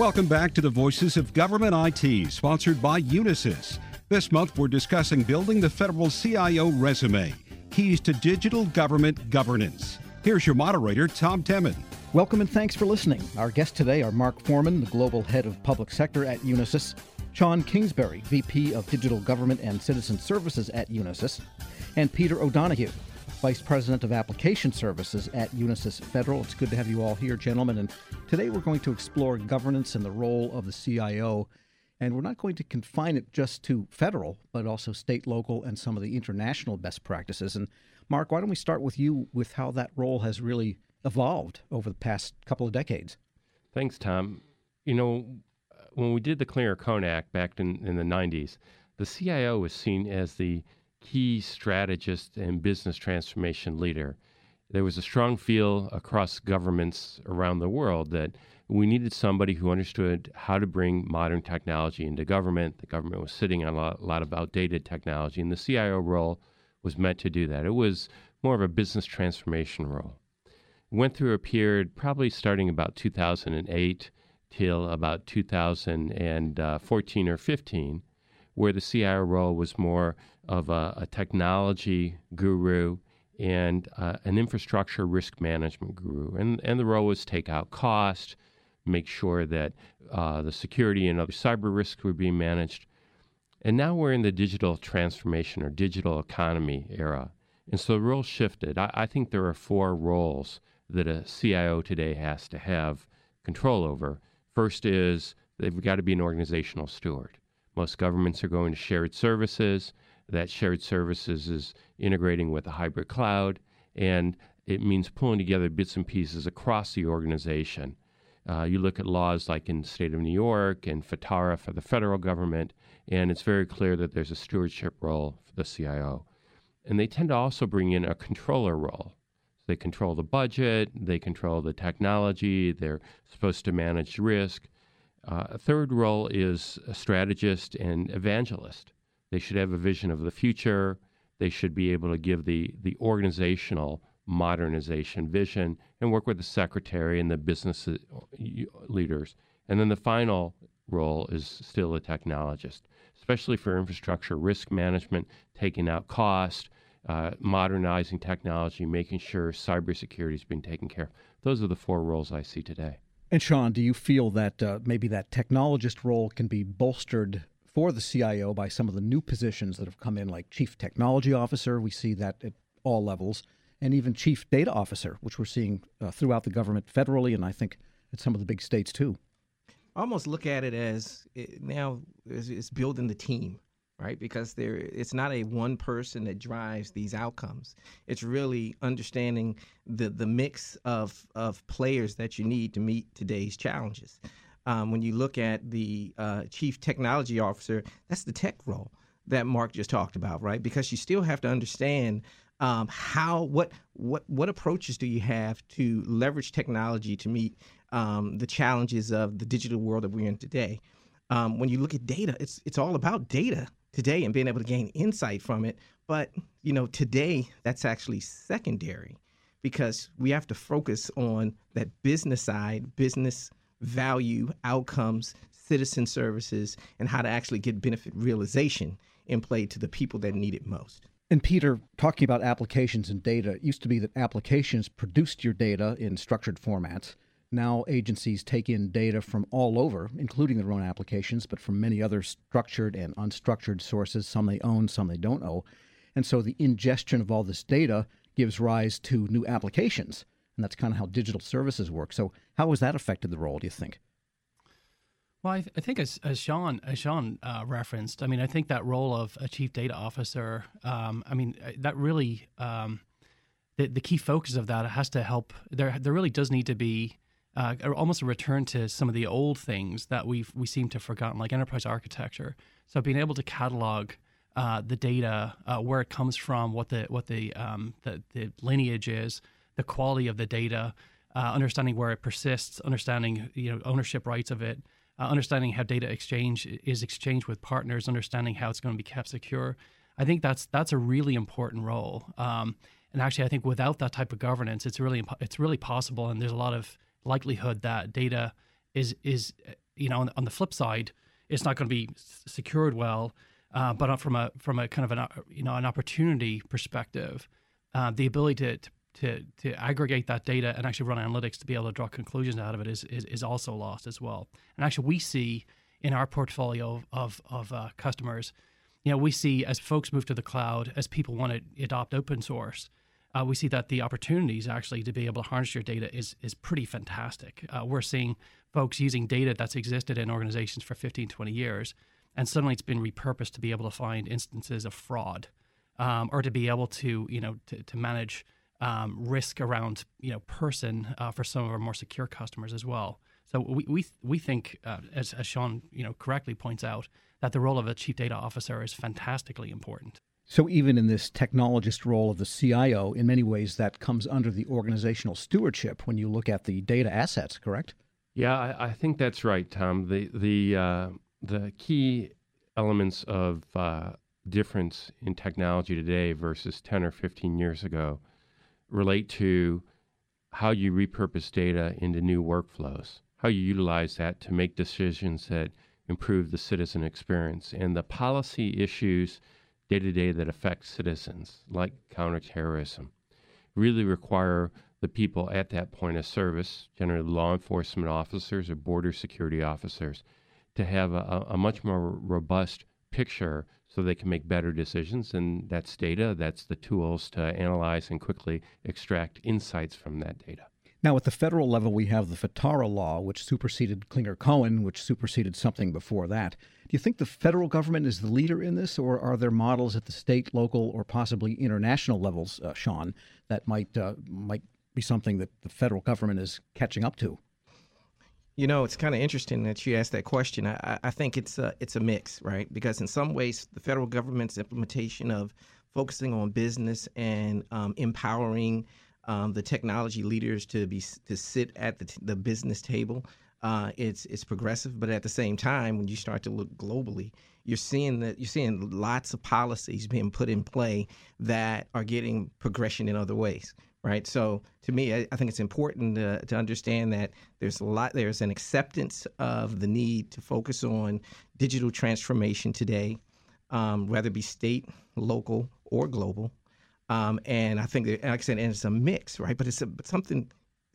Welcome back to the Voices of Government IT, sponsored by Unisys. This month, we're discussing building the federal CIO resume, keys to digital government governance. Here's your moderator, Tom Temin. Welcome and thanks for listening. Our guests today are Mark Forman, the Global Head of Public Sector at Unisys, Shawn Kingsberry, VP of Digital Government and Citizen Services at Unisys, and Peter O'Donoghue, Vice President of Application Services at Unisys Federal. It's good to have you all here, gentlemen. And today we're going to explore governance and the role of the CIO. And we're not going to confine it just to federal, but also state, local, and some of the international best practices. And Mark, why don't we start with you with how that role has really evolved over the past couple of decades? Thanks, Tom. You know, when we did the Clinger-Cohen Act back in, in the 90s, the CIO was seen as the key strategist and business transformation leader. There was a strong feel across governments around the world that we needed somebody who understood how to bring modern technology into government. The government was sitting on a lot, of outdated technology, and the CIO role was meant to do that. It was more of a business transformation role. Went through a period probably starting about 2008 till about 2014 uh, or 15, where the CIO role was more of a, a technology guru and uh, an infrastructure risk management guru. And, and the role was take out cost, make sure that uh, the security and other cyber risks were being managed. And now we're in the digital transformation or digital economy era. And so the role shifted. I, I think there are four roles that a CIO today has to have control over. First is they've got to be an organizational steward. Most governments are going to shared services that shared services is integrating with a hybrid cloud, and it means pulling together bits and pieces across the organization. Uh, you look at laws like in the state of New York and FITARA for the federal government, and it's very clear that there's a stewardship role for the CIO. And they tend to also bring in a controller role. So they control the budget, they control the technology, they're supposed to manage risk. Uh, a third role is a strategist and evangelist. They should have a vision of the future. They should be able to give the, the organizational modernization vision and work with the secretary and the business uh, leaders. And then the final role is still a technologist, especially for infrastructure risk management, taking out cost, uh, modernizing technology, making sure cybersecurity is being taken care of. Those are the four roles I see today. And Shawn, do you feel that uh, maybe that technologist role can be bolstered for the CIO by some of the new positions that have come in, like Chief Technology Officer. We see that at all levels, and even Chief Data Officer, which we're seeing uh, throughout the government federally, and I think at some of the big states too. almost look at it as it now it's building the team, right? Because there, it's not a one person that drives these outcomes. It's really understanding the the mix of of players that you need to meet today's challenges um, when you look at the uh, chief technology officer, that's the tech role that Mark just talked about, right? Because you still have to understand um, how what what what approaches do you have to leverage technology to meet um, the challenges of the digital world that we're in today. Um, when you look at data, it's it's all about data today and being able to gain insight from it. But you know, today that's actually secondary because we have to focus on that business side, business value, outcomes, citizen services, and how to actually get benefit realization in play to the people that need it most. And Peter, talking about applications and data, it used to be that applications produced your data in structured formats. Now agencies take in data from all over, including their own applications, but from many other structured and unstructured sources. Some they own, some they don't own. And so the ingestion of all this data gives rise to new applications and that's kind of how digital services work. So, how has that affected the role? Do you think? Well, I, th- I think as, as Shawn as Shawn uh, referenced, I mean, I think that role of a chief data officer, um, I mean, uh, that really um, the the key focus of that has to help. There there really does need to be uh, almost a return to some of the old things that we we seem to have forgotten, like enterprise architecture. So being able to catalog uh, the data, uh, where it comes from, what the what the um, the, the lineage is the quality of the data, uh, understanding where it persists, understanding you know ownership rights of it, uh, understanding how data exchange is exchanged with partners, understanding how it's going to be kept secure. I think that's that's a really important role. Um, and actually, I think without that type of governance, it's really it's really possible, and there's a lot of likelihood that data is is you know, on, on the flip side, it's not going to be secured well. Uh, but from a from a kind of an you know an opportunity perspective, uh, the ability to, to to to aggregate that data and actually run analytics to be able to draw conclusions out of it is is, is also lost as well. And actually, we see in our portfolio of of uh, customers, you know, we see as folks move to the cloud, as people want to adopt open source, uh, we see that the opportunities actually to be able to harness your data is is pretty fantastic. Uh, we're seeing folks using data that's existed in organizations for 15, 20 years, and suddenly it's been repurposed to be able to find instances of fraud, um, or to be able to you know to, to manage um, risk around you know person uh, for some of our more secure customers as well. So we we we think, uh, as, as Shawn you know correctly points out, that the role of a chief data officer is fantastically important. So even in this technologist role of the CIO, in many ways that comes under the organizational stewardship when you look at the data assets. Correct? Yeah, I, I think that's right, Tom. The the uh, the key elements of uh, difference in technology today versus 10 or 15 years ago relate to how you repurpose data into new workflows, how you utilize that to make decisions that improve the citizen experience, and the policy issues day to day that affect citizens, like counterterrorism, really require the people at that point of service, generally law enforcement officers or border security officers, to have a, a much more robust picture so they can make better decisions. And that's data, that's the tools to analyze and quickly extract insights from that data. Now, at the federal level, we have the FITARA law, which superseded Clinger-Cohen, which superseded something before that. Do you think the federal government is the leader in this, or are there models at the state, local, or possibly international levels, uh, Shawn, that might uh, might be something that the federal government is catching up to? You know, it's kind of interesting that you asked that question. I, I think it's a, it's a mix, right? Because in some ways, the federal government's implementation of focusing on business and um, empowering um, the technology leaders to be to sit at the, the business table. Uh, it's it's progressive, but at the same time, when you start to look globally, you're seeing that you're seeing lots of policies being put in play that are getting progression in other ways right? So to me, I, I, think it's important to, to understand that there's a lot, there's an acceptance of the need to focus on digital transformation today, um, whether it be state, local, or global. Um, and I think like I said, and it's a mix, right? But it's a, but something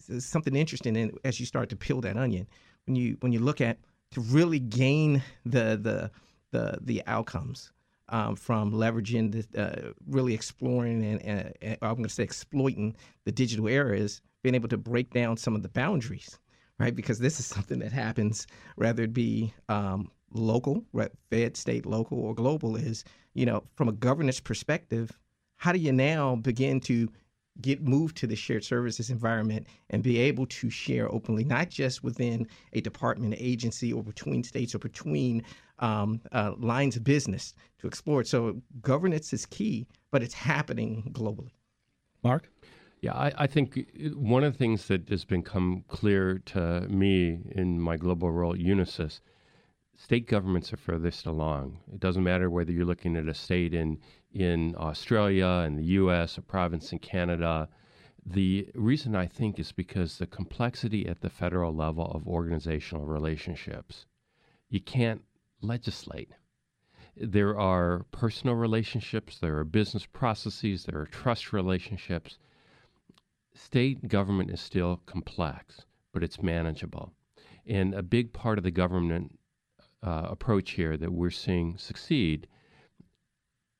it's something interesting, and as you start to peel that onion, when you when you look at to really gain the the the the outcomes um, from leveraging the uh, really exploring and, and, and I'm going to say exploiting the digital era is being able to break down some of the boundaries, right? Because this is something that happens, whether it be um, local, right, Fed, state, local, or global, is you know from a governance perspective how do you now begin to get moved to the shared services environment and be able to share openly, not just within a department, agency, or between states or between um, uh, lines of business to explore it. So governance is key, but it's happening globally. Mark? Yeah, I, I, think one of the things that has become clear to me in my global role at Unisys state governments are furthest along. It doesn't matter whether you're looking at a state in in Australia and the U.S., a province in Canada. The reason I think is because the complexity at the federal level of organizational relationships. You can't legislate. There are personal relationships, there are business processes, there are trust relationships. State government is still complex, but it's manageable. And a big part of the government uh, approach here that we're seeing succeed,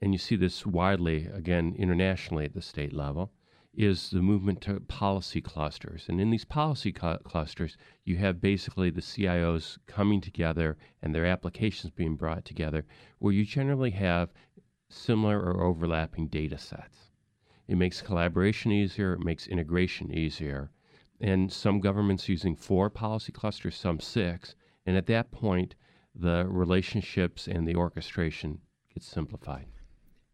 and you see this widely, again, internationally at the state level, is the movement to policy clusters. And in these policy cu- clusters, you have basically the CIOs coming together and their applications being brought together, where you generally have similar or overlapping data sets. It makes collaboration easier, it makes integration easier. And some governments using four policy clusters, some six. And at that point, the relationships and the orchestration gets simplified.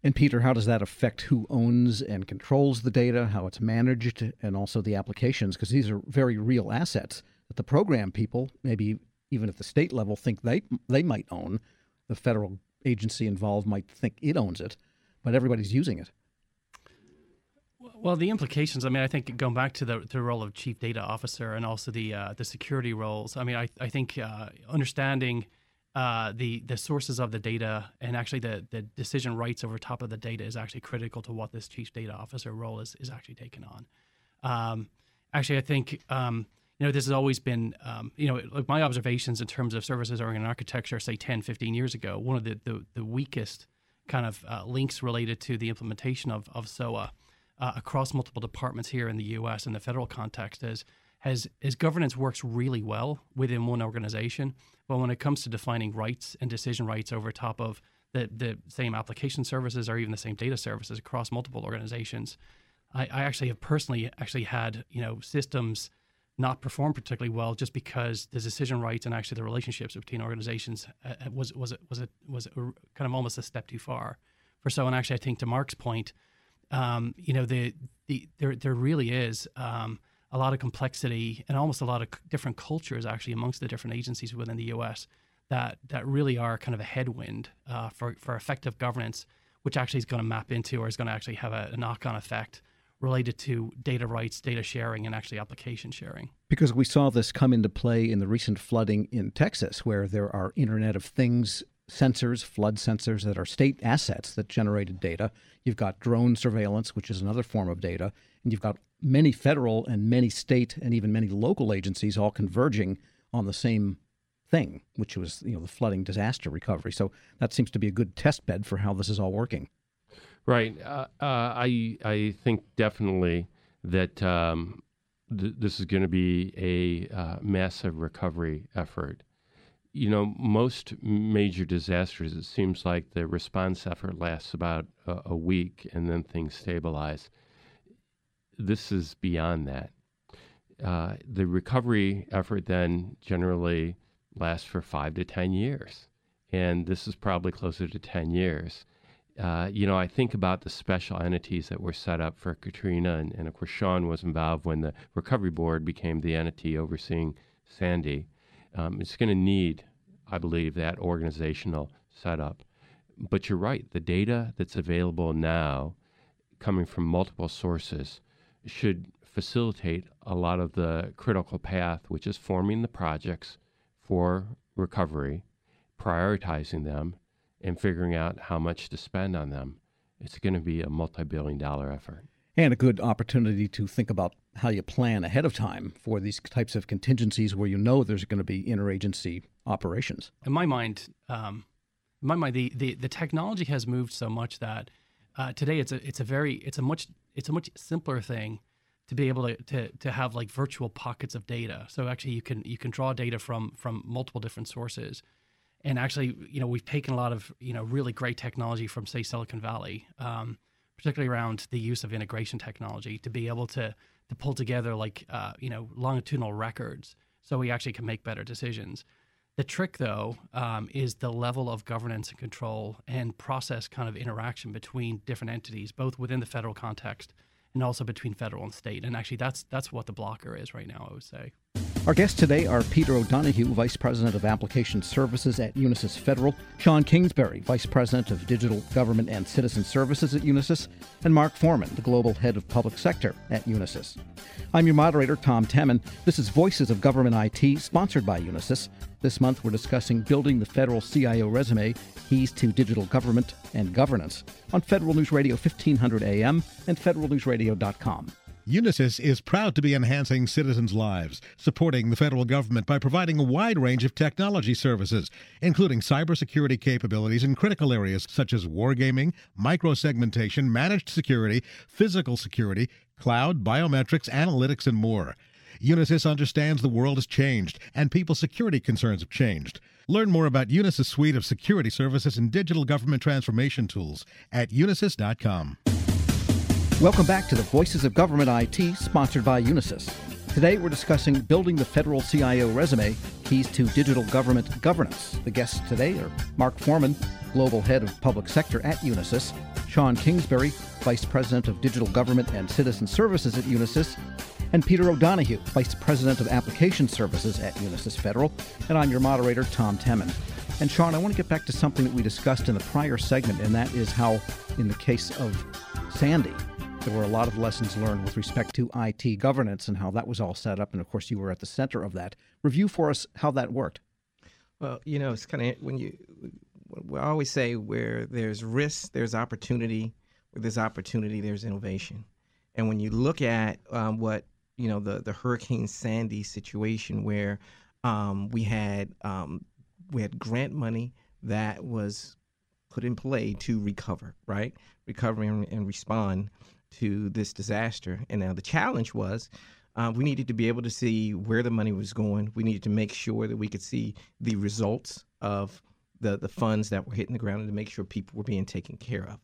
And Peter, how does that affect who owns and controls the data, how it's managed, and also the applications? Because these are very real assets that the program people, maybe even at the state level, think they they might own. The federal agency involved might think it owns it, but everybody's using it. Well, the implications. I mean, I think going back to the, the role of chief data officer and also the uh, the security roles. I mean, I I think uh, understanding uh, the the sources of the data and actually the the decision rights over top of the data is actually critical to what this chief data officer role is is actually taken on. Um, actually, I think. Um, you know, this has always been, um, you know, like my observations in terms of services oriented architecture, say 10, 15 years ago, one of the, the, the weakest kind of uh, links related to the implementation of, of SOA uh, across multiple departments here in the U.S. in the federal context is has is governance works really well within one organization, but when it comes to defining rights and decision rights over top of the the same application services or even the same data services across multiple organizations, I, I actually have personally actually had you know systems not perform particularly well just because the decision rights and actually the relationships between organizations uh, was was was a, was a, kind of almost a step too far. For so and actually I think to Mark's point um, you know, the, the there there really is um, a lot of complexity and almost a lot of different cultures actually amongst the different agencies within the U.S. that that really are kind of a headwind uh, for for effective governance, which actually is going to map into or is going to actually have a, a knock on effect related to data rights, data sharing, and actually application sharing. Because we saw this come into play in the recent flooding in Texas, where there are Internet of Things sensors, flood sensors that are state assets that generated data. You've got drone surveillance, which is another form of data. And you've got many federal and many state and even many local agencies all converging on the same thing, which was you know the flooding disaster recovery. So that seems to be a good test bed for how this is all working. Right. Uh, uh, I I think definitely that um, th- this is going to be a uh, massive recovery effort you know, most major disasters, it seems like the response effort lasts about a, a, week and then things stabilize. This is beyond that. Uh, the recovery effort then generally lasts for five to 10 years. And this is probably closer to 10 years. Uh, you know, I think about the special entities that were set up for Katrina, and, and of course, Shawn was involved when the recovery board became the entity overseeing Sandy. Um, it's going to need, I believe, that organizational setup. But you're right, the data that's available now, coming from multiple sources, should facilitate a lot of the critical path, which is forming the projects for recovery, prioritizing them, and figuring out how much to spend on them. It's going to be a multi billion dollar effort and a good opportunity to think about how you plan ahead of time for these types of contingencies where you know there's going to be interagency operations. In my mind, um, in my mind, the, the, the technology has moved so much that uh, today it's a it's a very it's a much it's a much simpler thing to be able to, to to have like virtual pockets of data. So actually, you can you can draw data from from multiple different sources. And actually, you know, we've taken a lot of you know really great technology from say Silicon Valley. Um, particularly around the use of integration technology to be able to to pull together like uh, you know longitudinal records so we actually can make better decisions. The trick, though, um, is the level of governance and control and process kind of interaction between different entities, both within the federal context and also between federal and state. And actually, that's that's what the blocker is right now. I would say. Our guests today are Peter O'Donoghue, Vice President of Application Services at Unisys Federal, Shawn Kingsberry, Vice President of Digital Government and Citizen Services at Unisys, and Mark Forman, the Global Head of Public Sector at Unisys. I'm your moderator, Tom Temin. This is Voices of Government IT, sponsored by Unisys. This month, we're discussing building the federal CIO resume, keys to digital government and governance, on Federal News Radio 1500 AM and federalnewsradio.com. Unisys is proud to be enhancing citizens' lives, supporting the federal government by providing a wide range of technology services, including cybersecurity capabilities in critical areas such as wargaming, microsegmentation, managed security, physical security, cloud, biometrics, analytics, and more. Unisys understands the world has changed and people's security concerns have changed. Learn more about Unisys' suite of security services and digital government transformation tools at unisys.com. Welcome back to the Voices of Government IT, sponsored by Unisys. Today we're discussing building the federal CIO resume, keys to digital government governance. The guests today are Mark Forman, Global Head of Public Sector at Unisys, Shawn Kingsberry, Vice President of Digital Government and Citizen Services at Unisys, and Peter O'Donoghue, Vice President of Application Services at Unisys Federal. And I'm your moderator, Tom Temin. And Sean, I want to get back to something that we discussed in the prior segment, and that is how, in the case of Sandy, There were a lot of lessons learned with respect to IT governance and how that was all set up. And of course, you were at the center of that. Review for us how that worked. Well, you know, it's kind of when you, we always say where there's risk, there's opportunity. Where there's opportunity, there's innovation. And when you look at um, what, you know, the, the Hurricane Sandy situation where um, we had um, we had grant money that was put in play to recover, right? Recover and, and respond to this disaster. And now the challenge was uh, we needed to be able to see where the money was going. We needed to make sure that we could see the results of the, the funds that were hitting the ground and to make sure people were being taken care of.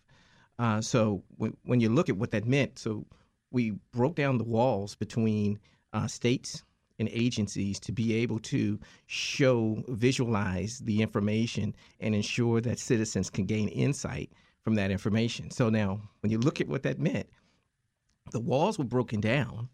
Uh, so when, when you look at what that meant, so we broke down the walls between uh, states and agencies to be able to show, visualize the information and ensure that citizens can gain insight from that information. So now, when you look at what that meant, the walls were broken down.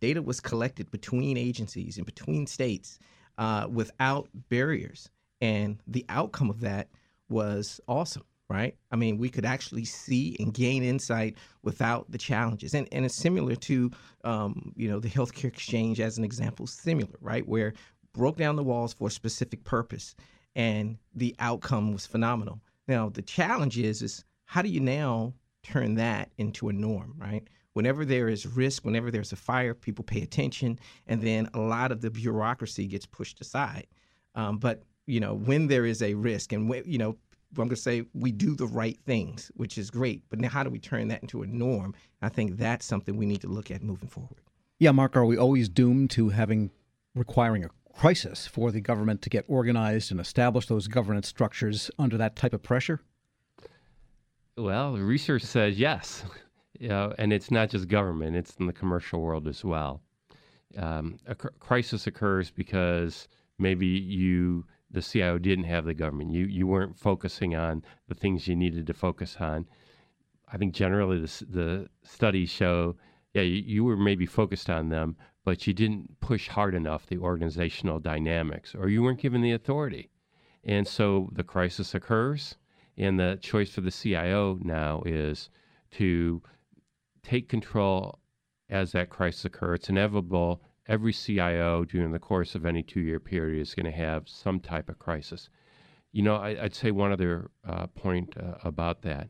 Data was collected between agencies and between states uh, without barriers. And the outcome of that was awesome, right? I mean, we could actually see and gain insight without the challenges. And, and it's similar to, um, you know, the healthcare exchange as an example, similar, right? Where broke down the walls for a specific purpose and the outcome was phenomenal. Now, the challenge is, is how do you now turn that into a norm, right? Whenever there is risk, whenever there's a fire, people pay attention, and then a lot of the bureaucracy gets pushed aside. Um, but you know, when there is a risk, and when, you know, I'm going to say we do the right things, which is great. But now, how do we turn that into a norm? I think that's something we need to look at moving forward. Yeah, Mark, are we always doomed to having requiring a crisis for the government to get organized and establish those governance structures under that type of pressure? Well, research says yes, know, and it's not just government; it's in the commercial world as well. Um, a cr- crisis occurs because maybe you, the CIO, didn't have the government. You you weren't focusing on the things you needed to focus on. I think generally the, the studies show, yeah, you, you were maybe focused on them, but you didn't push hard enough the organizational dynamics, or you weren't given the authority, and so the crisis occurs and the choice for the CIO now is to take control as that crisis occurs. It's inevitable. Every CIO during the course of any two year period is going to have some type of crisis. You know, I, would say one other uh, point uh, about that.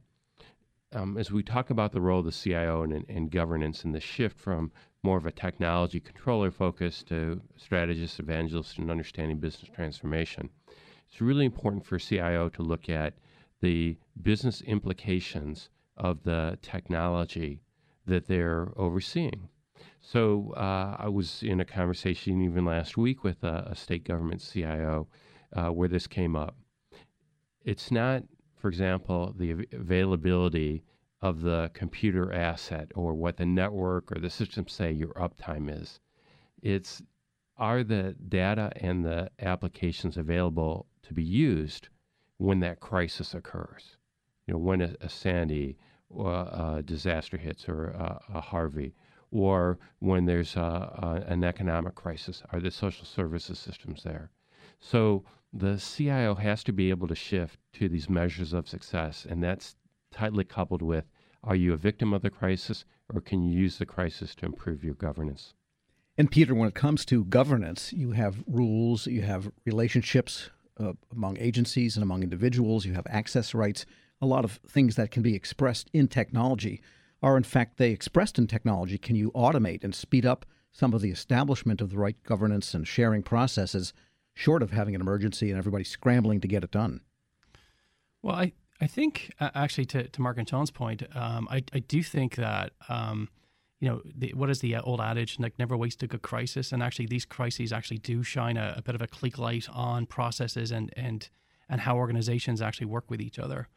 Um, as we talk about the role of the CIO and, and governance and the shift from more of a technology controller focus to strategist, evangelist, and understanding business transformation, it's really important for CIO to look at the business implications of the technology that they're overseeing. So uh, I was in a conversation even last week with a, a state government CIO uh, where this came up. It's not, for example, the av- availability of the computer asset or what the network or the system say your uptime is. It's are the data and the applications available to be used when that crisis occurs. You know, when a, a Sandy or a disaster hits or a, a Harvey, or when there's an economic crisis, are the social services systems there? So the CIO has to be able to shift to these measures of success, and that's tightly coupled with are you a victim of the crisis, or can you use the crisis to improve your governance? And Peter, when it comes to governance, you have rules, you have relationships uh, among agencies and among individuals. You have access rights. A lot of things that can be expressed in technology are, in fact, they expressed in technology. Can you automate and speed up some of the establishment of the right governance and sharing processes, short of having an emergency and everybody scrambling to get it done? Well, I, I think uh, actually to, to Mark and John's point, um, I, I do think that um, you know, the, what is the uh, old adage, like never waste a good crisis? And actually, these crises actually do shine a, a bit of a klieg light on processes and and and how organizations actually work with each other.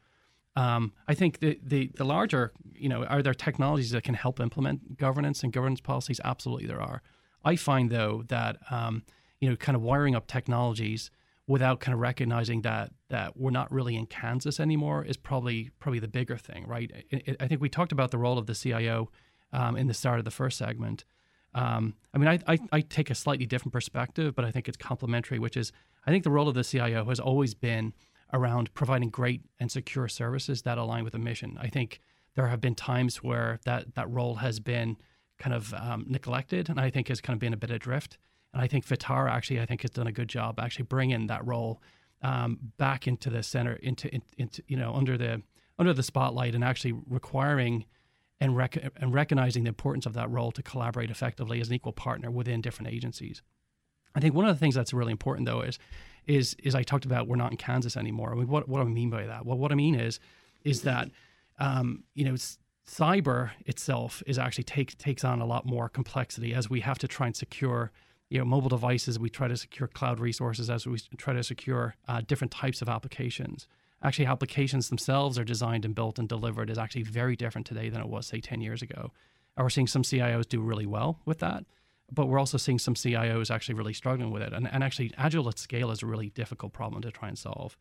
Um, I think the, the the larger, you know, are there technologies that can help implement governance and governance policies? Absolutely, there are. I find though that um, you know, kind of wiring up technologies without kind of recognizing that that we're not really in Kansas anymore is probably probably the bigger thing, right? I think we talked about the role of the CIO um, in the start of the first segment. Um, I mean, I, I, I, take a slightly different perspective, but I think it's complementary, which is I think the role of the CIO has always been around providing great and secure services that align with the mission. I think there have been times where that that role has been kind of um, neglected, and I think has kind of been a bit adrift. And I think FITARA actually, I think, has done a good job actually bringing that role um, back into the center, into, in, into you know under the under the spotlight, and actually requiring and, rec- and recognizing the importance of that role to collaborate effectively as an equal partner within different agencies. I think one of the things that's really important though is is is I talked about we're not in Kansas anymore. I mean, what what do I mean by that? Well, what I mean is is that um, you know cyber itself is actually take, takes on a lot more complexity as we have to try and secure you know mobile devices we try to secure cloud resources as we try to secure uh, different types of applications actually applications themselves are designed and built and delivered is actually very different today than it was say 10 years ago and we're seeing some cios do really well with that but we're also seeing some cios actually really struggling with it. And, and actually agile at scale is a really difficult problem to try and solve.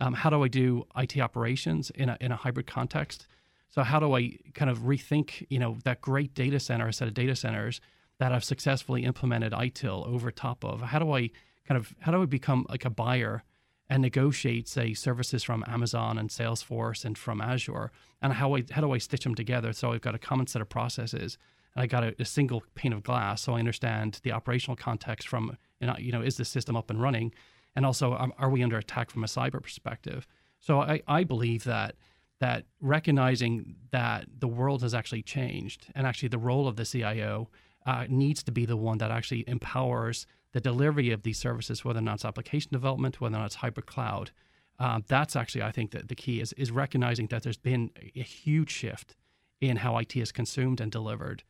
Um, how do i do it operations in a, in a hybrid context? So how do I kind of rethink, you know, that great data center, a set of data centers that have successfully implemented ITIL over top of? How do I kind of how do I become like a buyer and negotiate, say, services from Amazon and Salesforce and from Azure, and how I how do I stitch them together so I've got a common set of processes and I got a, a single pane of glass so I understand the operational context from you know is the system up and running, and also um, are we under attack from a cyber perspective? So I, I believe that that recognizing that the world has actually changed and actually the role of the CIO uh, needs to be the one that actually empowers the delivery of these services, whether or not it's application development, whether or not it's hybrid cloud. Um, that's actually, I think, that the key is is recognizing that there's been a huge shift in how IT is consumed and delivered.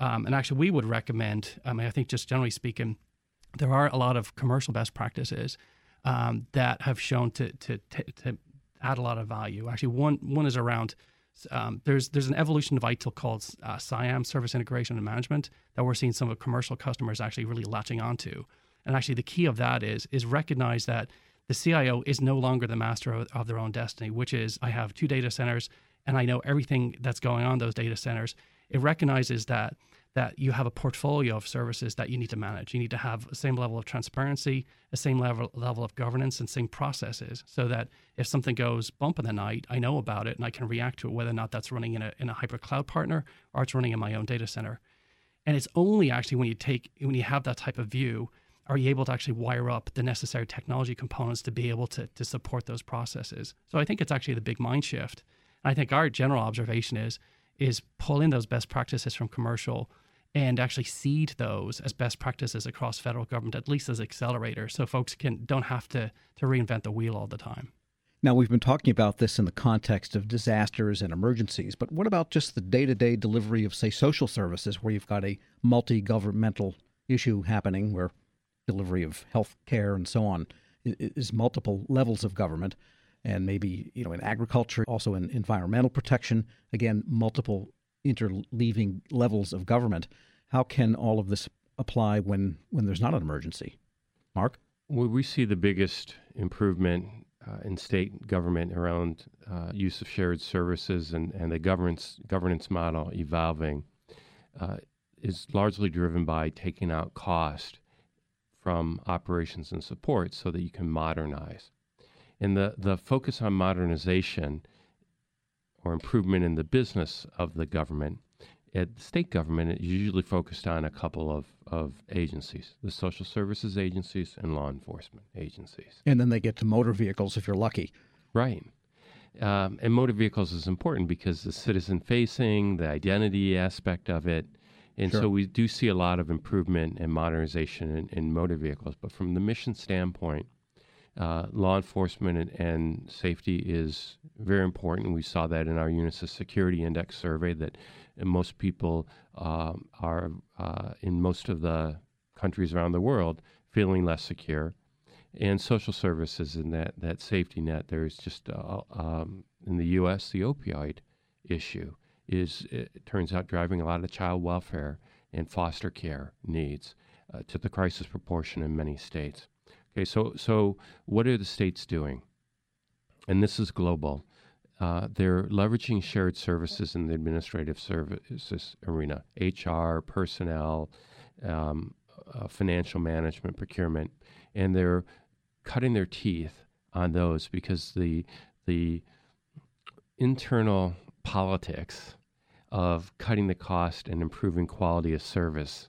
Um, and actually, we would recommend. I mean, I think just generally speaking, there are a lot of commercial best practices um, that have shown to, to, to, to add a lot of value. Actually, one one is around um, there's there's an evolution of ITIL called uh, SIAM, Service Integration and Management, that we're seeing some of commercial customers actually really latching onto. And actually, the key of that is is recognize that the CIO is no longer the master of, of their own destiny, which is I have two data centers and I know everything that's going on those data centers. It recognizes that that you have a portfolio of services that you need to manage. You need to have the same level of transparency, the same level level of governance, and same processes, so that if something goes bump in the night, I know about it and I can react to it, whether or not that's running in a in a hybrid cloud partner or it's running in my own data center. And it's only actually when you take when you have that type of view are you able to actually wire up the necessary technology components to be able to, to support those processes. So I think it's actually the big mind shift. And I think our general observation is is pull in those best practices from commercial and actually seed those as best practices across federal government, at least as accelerators, so folks can don't have to to reinvent the wheel all the time. Now, we've been talking about this in the context of disasters and emergencies, but what about just the day to day delivery of, say, social services where you've got a multi governmental issue happening where delivery of health care and so on is multiple levels of government? And maybe, you know, in agriculture, also in environmental protection, again, multiple interleaving levels of government. How can all of this apply when, when there's not an emergency? Mark? Well, we see the biggest improvement uh, in state government around uh, use of shared services and, and the governance, governance model evolving uh, is largely driven by taking out cost from operations and support so that you can modernize. And the, the focus on modernization or improvement in the business of the government. At the state government, it's usually focused on a couple of, of agencies the social services agencies and law enforcement agencies. And then they get to motor vehicles if you're lucky. Right. Um, and motor vehicles is important because the citizen facing, the identity aspect of it. And sure. so we do see a lot of improvement and modernization in, in motor vehicles. But from the mission standpoint, uh, law enforcement and, and, safety is very important. We saw that in our Unisys Security Index survey that most people uh, are uh, in most of the countries around the world feeling less secure. And social services in that, that safety net, there's just uh, um, in the U.S. the opioid issue is it turns out driving a lot of child welfare and foster care needs uh, to the crisis proportion in many states. Okay, so so what are the states doing? And this is global. Uh, they're leveraging shared services in the administrative services arena, HR, personnel, um, uh, financial management, procurement, and they're cutting their teeth on those because the the internal politics of cutting the cost and improving quality of service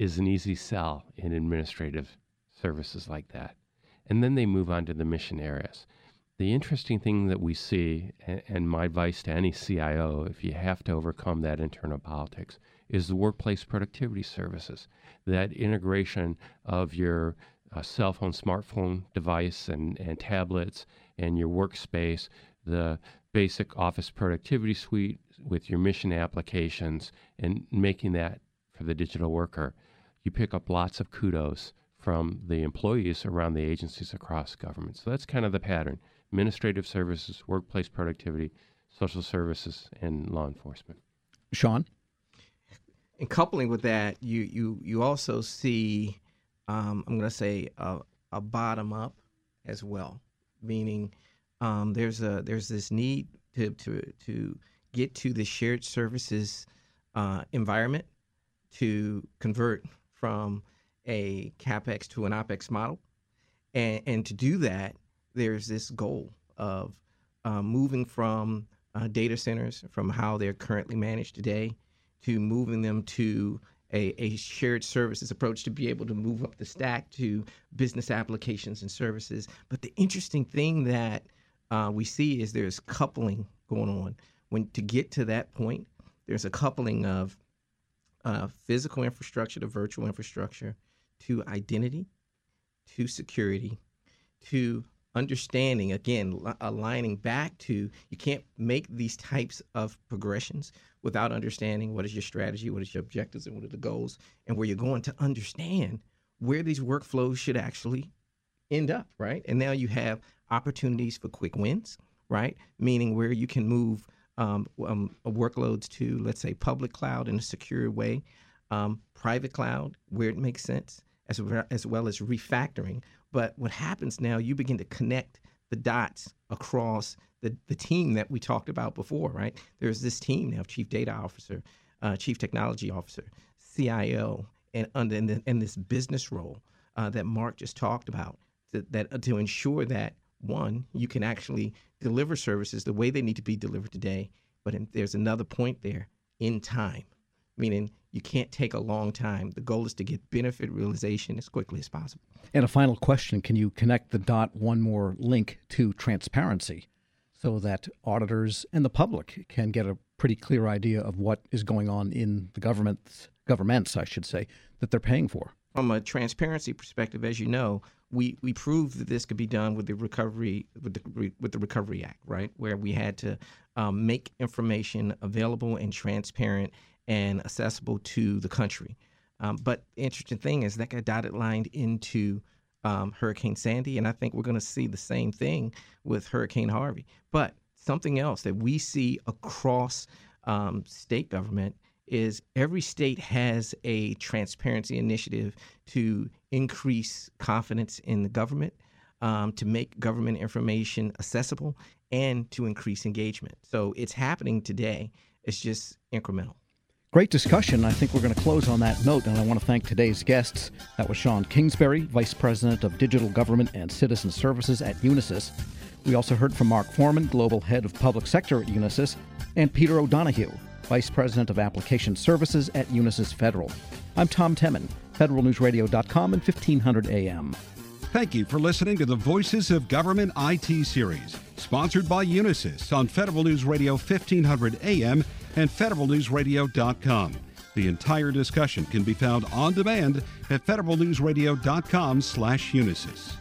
is an easy sell in administrative services like that. And then they move on to the mission areas. The interesting thing that we see, and my advice to any CIO, if you have to overcome that internal politics, is the workplace productivity services. That integration of your uh, cell phone, smartphone device, and, and tablets, and your workspace, the basic office productivity suite with your mission applications, and making that for the digital worker. You pick up lots of kudos from the employees around the agencies across government. So that's kind of the pattern administrative services, workplace productivity, social services, and law enforcement. Shawn? And coupling with that, you you you also see, um, I'm going to say a, a, bottom up as well, meaning um, there's a there's this need to to to get to the shared services uh, environment to convert from a capex to an opex model, and and to do that, there's this goal of uh, moving from uh, data centers from how they're currently managed today to moving them to a, a, shared services approach to be able to move up the stack to business applications and services. But the interesting thing that uh, we see is there's coupling going on. When to get to that point, there's a coupling of uh, physical infrastructure to virtual infrastructure to identity to security to understanding again aligning back to you can't make these types of progressions without understanding what is your strategy what is your objectives and what are the goals and where you're going to understand where these workflows should actually end up right? And now you have opportunities for quick wins right? Meaning where you can move um, um, workloads to let's say public cloud in a secure way um, private cloud where it makes sense as, as well as refactoring but what happens now, you begin to connect the dots across the, the team that we talked about before, right? There's this team now, chief data officer, uh, chief technology officer, CIO, and under and, and this business role uh, that Mark just talked about, to, that to ensure that one, you can actually deliver services the way they need to be delivered today, but in, there's another point there in time, meaning you can't take a long time. The goal is to get benefit realization as quickly as possible. And a final question Can you connect the dot one more link to transparency so that auditors and the public can get a pretty clear idea of what is going on in the government's governments, I should say, that they're paying for? From a transparency perspective, as you know, we, we proved that this could be done with the recovery with the with the Recovery Act, right, where we had to um, make information available and transparent and accessible to the country. Um, but the interesting thing is that got dotted lined into um, Hurricane Sandy, and I think we're going to see the same thing with Hurricane Harvey. But something else that we see across um, state government is every state has a transparency initiative to increase confidence in the government, um, to make government information accessible, and to increase engagement. So it's happening today. It's just incremental. Great discussion. I think we're going to close on that note, and I want to thank today's guests. That was Shawn Kingsberry, Vice President of Digital Government and Citizen Services at Unisys. We also heard from Mark Forman, Global Head of Public Sector at Unisys, and Peter O'Donoghue, Vice President of Application Services at Unisys Federal. I'm Tom Temin, federalnewsradio.com and 1500 AM. Thank you for listening to the Voices of Government IT series, sponsored by Unisys on Federal News Radio 1500 AM and federalnewsradio.com. The entire discussion can be found on demand at federalnewsradio.com slash unisys.